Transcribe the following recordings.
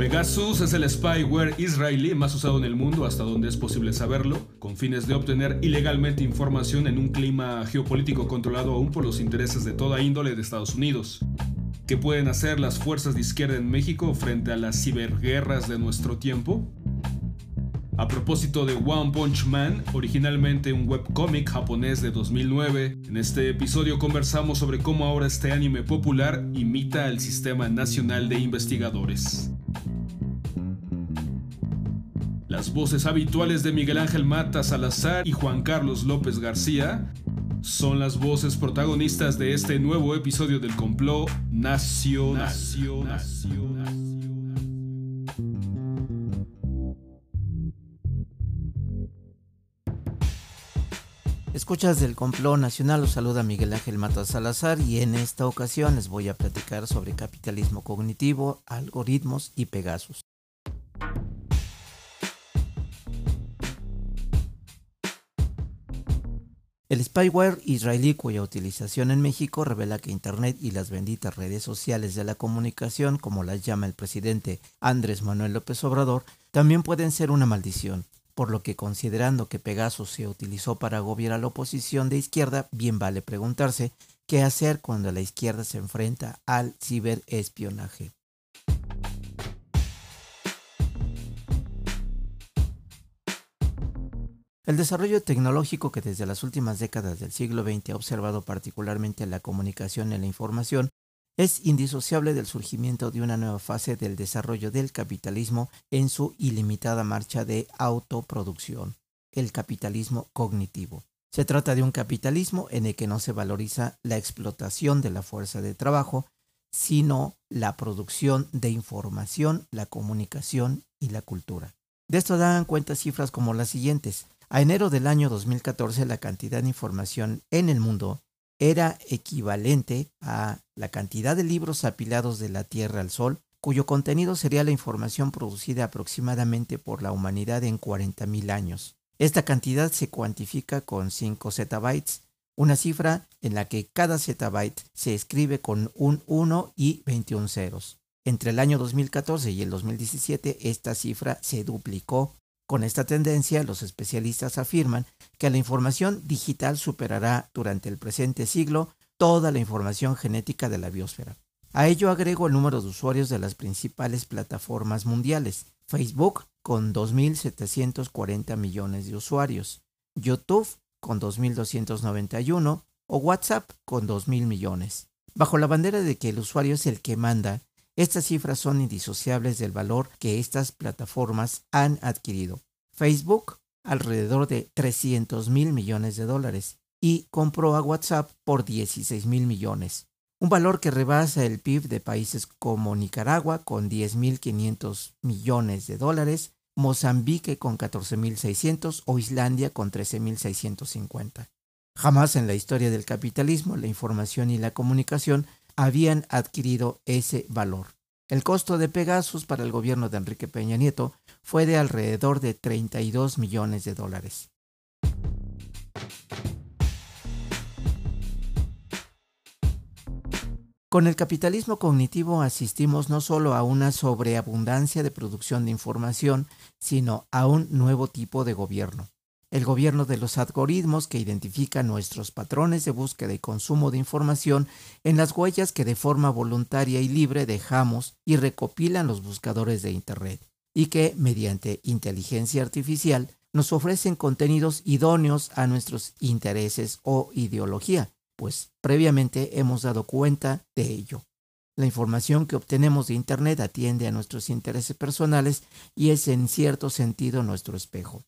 Pegasus es el spyware israelí más usado en el mundo hasta donde es posible saberlo, con fines de obtener ilegalmente información en un clima geopolítico controlado aún por los intereses de toda índole de Estados Unidos. ¿Qué pueden hacer las fuerzas de izquierda en México frente a las ciberguerras de nuestro tiempo? A propósito de One Punch Man, originalmente un webcómic japonés de 2009, en este episodio conversamos sobre cómo ahora este anime popular imita al Sistema Nacional de Investigadores. Las voces habituales de Miguel Ángel Mata Salazar y Juan Carlos López García son las voces protagonistas de este nuevo episodio del complot nacional. Escuchas del complot nacional, los saluda Miguel Ángel Mata Salazar y en esta ocasión les voy a platicar sobre capitalismo cognitivo, algoritmos y Pegasus. El spyware israelí cuya utilización en México revela que Internet y las benditas redes sociales de la comunicación, como las llama el presidente Andrés Manuel López Obrador, también pueden ser una maldición por lo que considerando que Pegasus se utilizó para agobiar a la oposición de izquierda, bien vale preguntarse qué hacer cuando la izquierda se enfrenta al ciberespionaje. El desarrollo tecnológico que desde las últimas décadas del siglo XX ha observado particularmente la comunicación y la información es indisociable del surgimiento de una nueva fase del desarrollo del capitalismo en su ilimitada marcha de autoproducción, el capitalismo cognitivo. Se trata de un capitalismo en el que no se valoriza la explotación de la fuerza de trabajo, sino la producción de información, la comunicación y la cultura. De esto dan cuenta cifras como las siguientes. A enero del año 2014 la cantidad de información en el mundo era equivalente a la cantidad de libros apilados de la Tierra al Sol, cuyo contenido sería la información producida aproximadamente por la humanidad en 40.000 años. Esta cantidad se cuantifica con 5 zettabytes, una cifra en la que cada zettabyte se escribe con un 1 y 21 ceros. Entre el año 2014 y el 2017 esta cifra se duplicó con esta tendencia, los especialistas afirman que la información digital superará durante el presente siglo toda la información genética de la biosfera. A ello agrego el número de usuarios de las principales plataformas mundiales. Facebook con 2.740 millones de usuarios, YouTube con 2.291 o WhatsApp con 2.000 millones. Bajo la bandera de que el usuario es el que manda, estas cifras son indisociables del valor que estas plataformas han adquirido. Facebook alrededor de 300 mil millones de dólares y compró a WhatsApp por 16 mil millones, un valor que rebasa el PIB de países como Nicaragua con 10.500 millones de dólares, Mozambique con 14.600 o Islandia con 13.650. Jamás en la historia del capitalismo la información y la comunicación habían adquirido ese valor. El costo de Pegasus para el gobierno de Enrique Peña Nieto fue de alrededor de 32 millones de dólares. Con el capitalismo cognitivo asistimos no solo a una sobreabundancia de producción de información, sino a un nuevo tipo de gobierno el gobierno de los algoritmos que identifica nuestros patrones de búsqueda y consumo de información en las huellas que de forma voluntaria y libre dejamos y recopilan los buscadores de Internet, y que, mediante inteligencia artificial, nos ofrecen contenidos idóneos a nuestros intereses o ideología, pues previamente hemos dado cuenta de ello. La información que obtenemos de Internet atiende a nuestros intereses personales y es en cierto sentido nuestro espejo.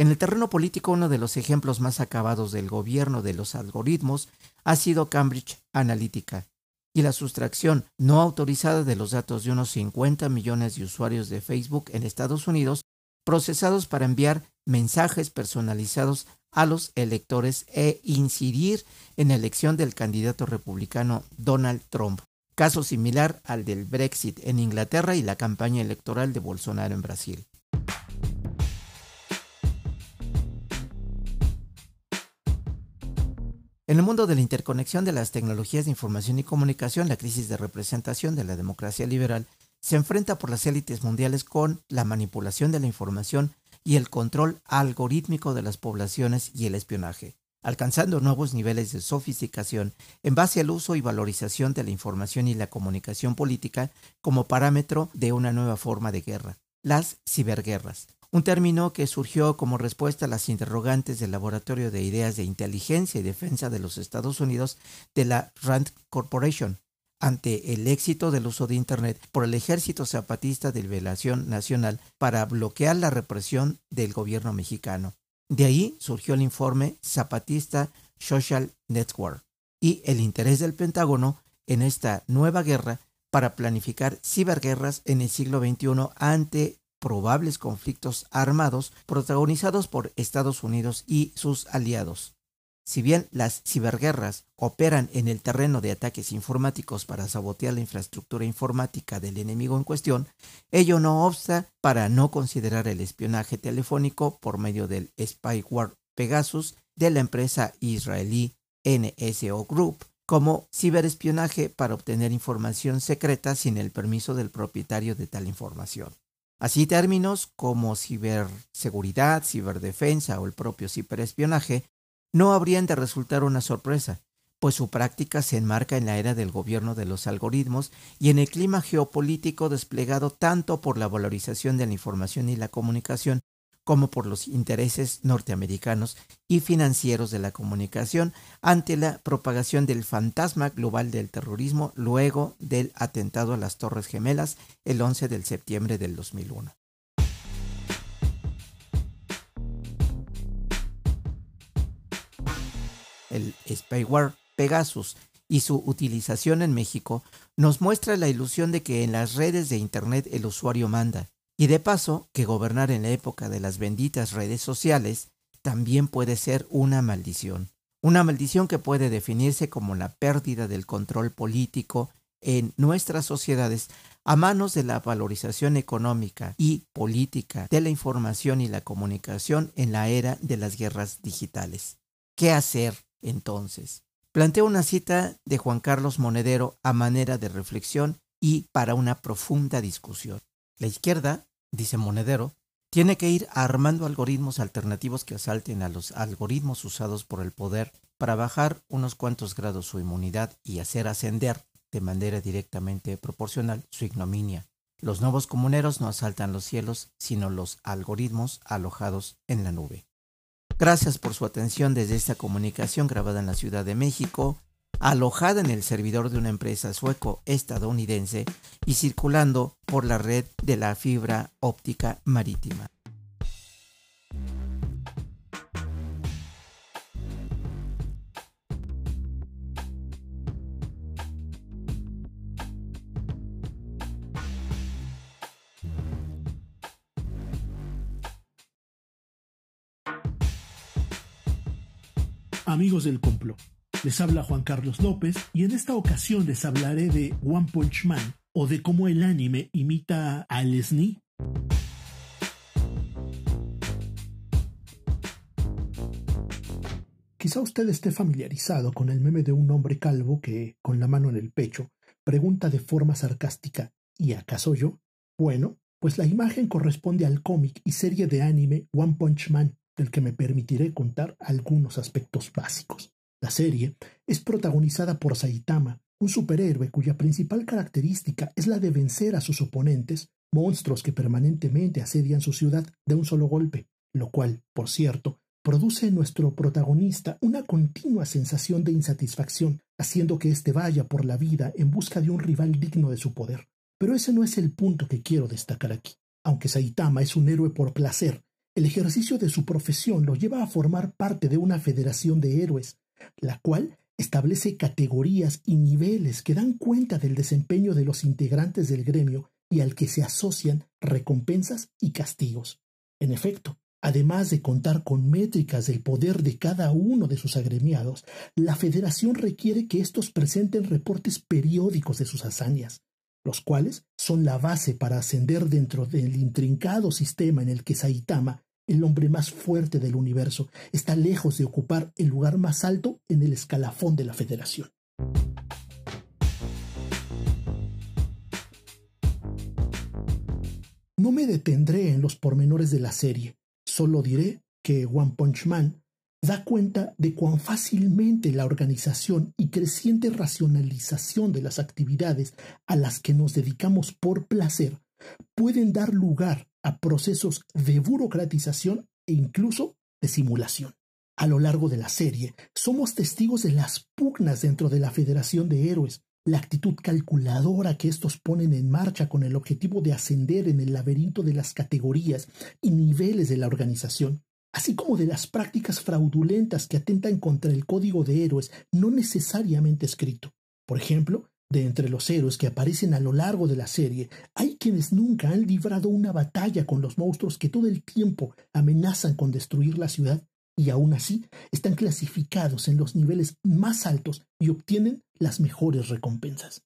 En el terreno político, uno de los ejemplos más acabados del gobierno de los algoritmos ha sido Cambridge Analytica y la sustracción no autorizada de los datos de unos 50 millones de usuarios de Facebook en Estados Unidos procesados para enviar mensajes personalizados a los electores e incidir en la elección del candidato republicano Donald Trump. Caso similar al del Brexit en Inglaterra y la campaña electoral de Bolsonaro en Brasil. En el mundo de la interconexión de las tecnologías de información y comunicación, la crisis de representación de la democracia liberal se enfrenta por las élites mundiales con la manipulación de la información y el control algorítmico de las poblaciones y el espionaje, alcanzando nuevos niveles de sofisticación en base al uso y valorización de la información y la comunicación política como parámetro de una nueva forma de guerra, las ciberguerras, un término que surgió como respuesta a las interrogantes del Laboratorio de Ideas de Inteligencia y Defensa de los Estados Unidos de la Rand Corporation, ante el éxito del uso de Internet por el Ejército Zapatista de Liberación Nacional para bloquear la represión del gobierno mexicano. De ahí surgió el informe Zapatista Social Network y el interés del Pentágono en esta nueva guerra para planificar ciberguerras en el siglo XXI ante probables conflictos armados protagonizados por Estados Unidos y sus aliados. Si bien las ciberguerras operan en el terreno de ataques informáticos para sabotear la infraestructura informática del enemigo en cuestión, ello no obsta para no considerar el espionaje telefónico por medio del spyware Pegasus de la empresa israelí NSO Group como ciberespionaje para obtener información secreta sin el permiso del propietario de tal información. Así términos como ciberseguridad, ciberdefensa o el propio ciberespionaje no habrían de resultar una sorpresa, pues su práctica se enmarca en la era del gobierno de los algoritmos y en el clima geopolítico desplegado tanto por la valorización de la información y la comunicación como por los intereses norteamericanos y financieros de la comunicación ante la propagación del fantasma global del terrorismo luego del atentado a las Torres Gemelas el 11 de septiembre del 2001. el spyware Pegasus y su utilización en México nos muestra la ilusión de que en las redes de Internet el usuario manda, y de paso que gobernar en la época de las benditas redes sociales también puede ser una maldición, una maldición que puede definirse como la pérdida del control político en nuestras sociedades a manos de la valorización económica y política de la información y la comunicación en la era de las guerras digitales. ¿Qué hacer entonces. Plantea una cita de Juan Carlos Monedero a manera de reflexión y para una profunda discusión. La izquierda, dice Monedero, tiene que ir armando algoritmos alternativos que asalten a los algoritmos usados por el poder para bajar unos cuantos grados su inmunidad y hacer ascender de manera directamente proporcional su ignominia. Los nuevos comuneros no asaltan los cielos, sino los algoritmos alojados en la nube. Gracias por su atención desde esta comunicación grabada en la Ciudad de México, alojada en el servidor de una empresa sueco-estadounidense y circulando por la red de la fibra óptica marítima. Amigos del complot, les habla Juan Carlos López y en esta ocasión les hablaré de One Punch Man o de cómo el anime imita al SNI. Quizá usted esté familiarizado con el meme de un hombre calvo que, con la mano en el pecho, pregunta de forma sarcástica ¿Y acaso yo? Bueno, pues la imagen corresponde al cómic y serie de anime One Punch Man, del que me permitiré contar algunos aspectos básicos. La serie es protagonizada por Saitama, un superhéroe cuya principal característica es la de vencer a sus oponentes, monstruos que permanentemente asedian su ciudad de un solo golpe, lo cual, por cierto, produce en nuestro protagonista una continua sensación de insatisfacción, haciendo que éste vaya por la vida en busca de un rival digno de su poder. Pero ese no es el punto que quiero destacar aquí. Aunque Saitama es un héroe por placer, el ejercicio de su profesión lo lleva a formar parte de una federación de héroes, la cual establece categorías y niveles que dan cuenta del desempeño de los integrantes del gremio y al que se asocian recompensas y castigos. En efecto, además de contar con métricas del poder de cada uno de sus agremiados, la federación requiere que estos presenten reportes periódicos de sus hazañas, los cuales son la base para ascender dentro del intrincado sistema en el que Saitama, el hombre más fuerte del universo, está lejos de ocupar el lugar más alto en el escalafón de la Federación. No me detendré en los pormenores de la serie, solo diré que One Punch Man da cuenta de cuán fácilmente la organización y creciente racionalización de las actividades a las que nos dedicamos por placer pueden dar lugar a procesos de burocratización e incluso de simulación. A lo largo de la serie, somos testigos de las pugnas dentro de la Federación de Héroes, la actitud calculadora que estos ponen en marcha con el objetivo de ascender en el laberinto de las categorías y niveles de la organización, así como de las prácticas fraudulentas que atentan contra el código de héroes no necesariamente escrito. Por ejemplo, de entre los héroes que aparecen a lo largo de la serie, hay quienes nunca han librado una batalla con los monstruos que todo el tiempo amenazan con destruir la ciudad y aún así están clasificados en los niveles más altos y obtienen las mejores recompensas.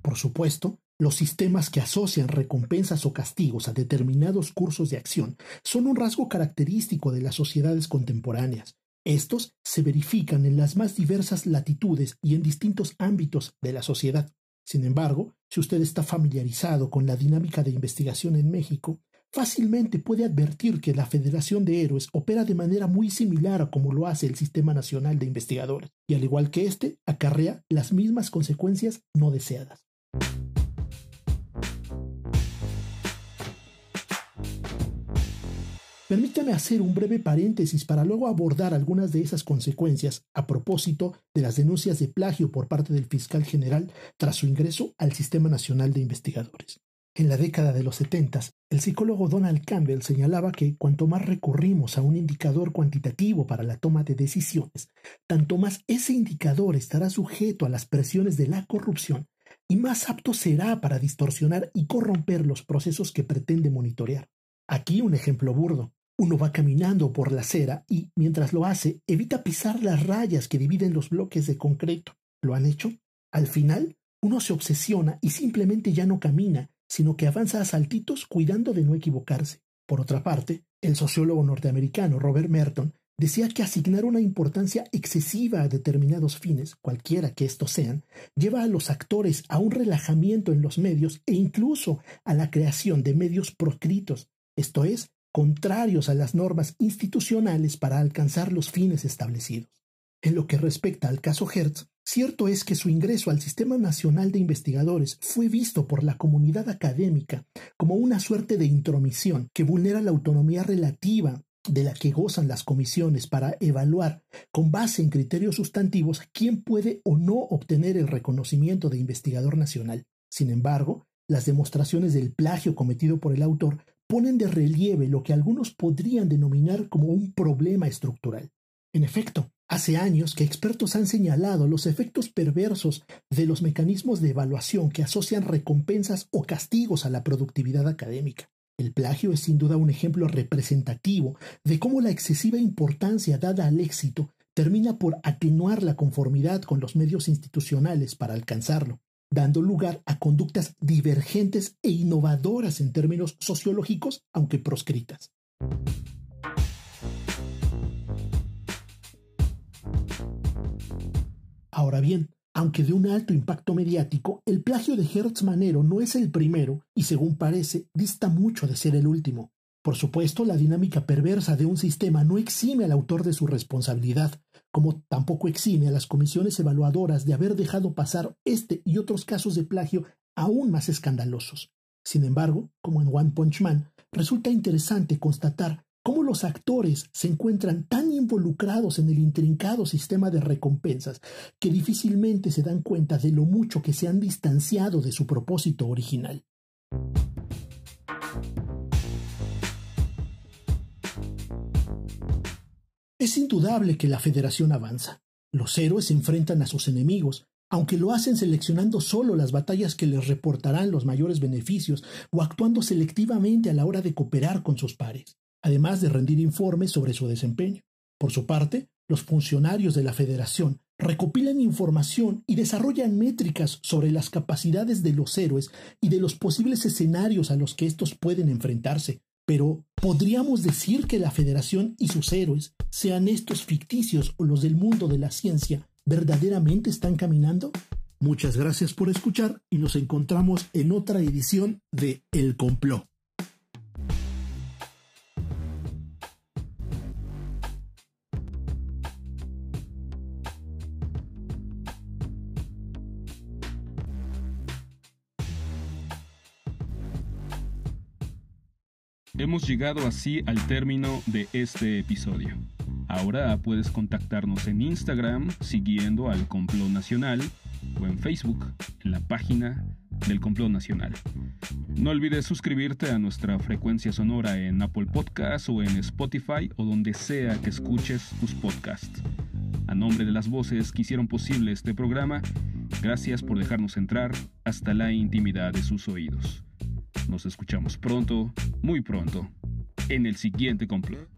Por supuesto, los sistemas que asocian recompensas o castigos a determinados cursos de acción son un rasgo característico de las sociedades contemporáneas. Estos se verifican en las más diversas latitudes y en distintos ámbitos de la sociedad. Sin embargo, si usted está familiarizado con la dinámica de investigación en México, fácilmente puede advertir que la Federación de Héroes opera de manera muy similar a como lo hace el Sistema Nacional de Investigadores, y al igual que éste, acarrea las mismas consecuencias no deseadas. Permítame hacer un breve paréntesis para luego abordar algunas de esas consecuencias a propósito de las denuncias de plagio por parte del fiscal general tras su ingreso al Sistema Nacional de Investigadores. En la década de los 70, el psicólogo Donald Campbell señalaba que cuanto más recurrimos a un indicador cuantitativo para la toma de decisiones, tanto más ese indicador estará sujeto a las presiones de la corrupción y más apto será para distorsionar y corromper los procesos que pretende monitorear. Aquí un ejemplo burdo. Uno va caminando por la acera y, mientras lo hace, evita pisar las rayas que dividen los bloques de concreto. ¿Lo han hecho? Al final, uno se obsesiona y simplemente ya no camina, sino que avanza a saltitos cuidando de no equivocarse. Por otra parte, el sociólogo norteamericano Robert Merton decía que asignar una importancia excesiva a determinados fines, cualquiera que estos sean, lleva a los actores a un relajamiento en los medios e incluso a la creación de medios proscritos, esto es, contrarios a las normas institucionales para alcanzar los fines establecidos. En lo que respecta al caso Hertz, cierto es que su ingreso al Sistema Nacional de Investigadores fue visto por la comunidad académica como una suerte de intromisión que vulnera la autonomía relativa de la que gozan las comisiones para evaluar con base en criterios sustantivos quién puede o no obtener el reconocimiento de investigador nacional. Sin embargo, las demostraciones del plagio cometido por el autor ponen de relieve lo que algunos podrían denominar como un problema estructural. En efecto, hace años que expertos han señalado los efectos perversos de los mecanismos de evaluación que asocian recompensas o castigos a la productividad académica. El plagio es sin duda un ejemplo representativo de cómo la excesiva importancia dada al éxito termina por atenuar la conformidad con los medios institucionales para alcanzarlo dando lugar a conductas divergentes e innovadoras en términos sociológicos, aunque proscritas. Ahora bien, aunque de un alto impacto mediático, el plagio de Hertz Manero no es el primero y, según parece, dista mucho de ser el último. Por supuesto, la dinámica perversa de un sistema no exime al autor de su responsabilidad, como tampoco exime a las comisiones evaluadoras de haber dejado pasar este y otros casos de plagio aún más escandalosos. Sin embargo, como en One Punch Man, resulta interesante constatar cómo los actores se encuentran tan involucrados en el intrincado sistema de recompensas que difícilmente se dan cuenta de lo mucho que se han distanciado de su propósito original. Es indudable que la Federación avanza. Los héroes enfrentan a sus enemigos, aunque lo hacen seleccionando solo las batallas que les reportarán los mayores beneficios o actuando selectivamente a la hora de cooperar con sus pares, además de rendir informes sobre su desempeño. Por su parte, los funcionarios de la Federación recopilan información y desarrollan métricas sobre las capacidades de los héroes y de los posibles escenarios a los que estos pueden enfrentarse, pero, ¿podríamos decir que la Federación y sus héroes, sean estos ficticios o los del mundo de la ciencia, verdaderamente están caminando? Muchas gracias por escuchar y nos encontramos en otra edición de El Complot. Hemos llegado así al término de este episodio. Ahora puedes contactarnos en Instagram siguiendo al Complot Nacional o en Facebook en la página del Complot Nacional. No olvides suscribirte a nuestra frecuencia sonora en Apple Podcasts o en Spotify o donde sea que escuches tus podcasts. A nombre de las voces que hicieron posible este programa, gracias por dejarnos entrar hasta la intimidad de sus oídos. Nos escuchamos pronto, muy pronto, en el siguiente complot.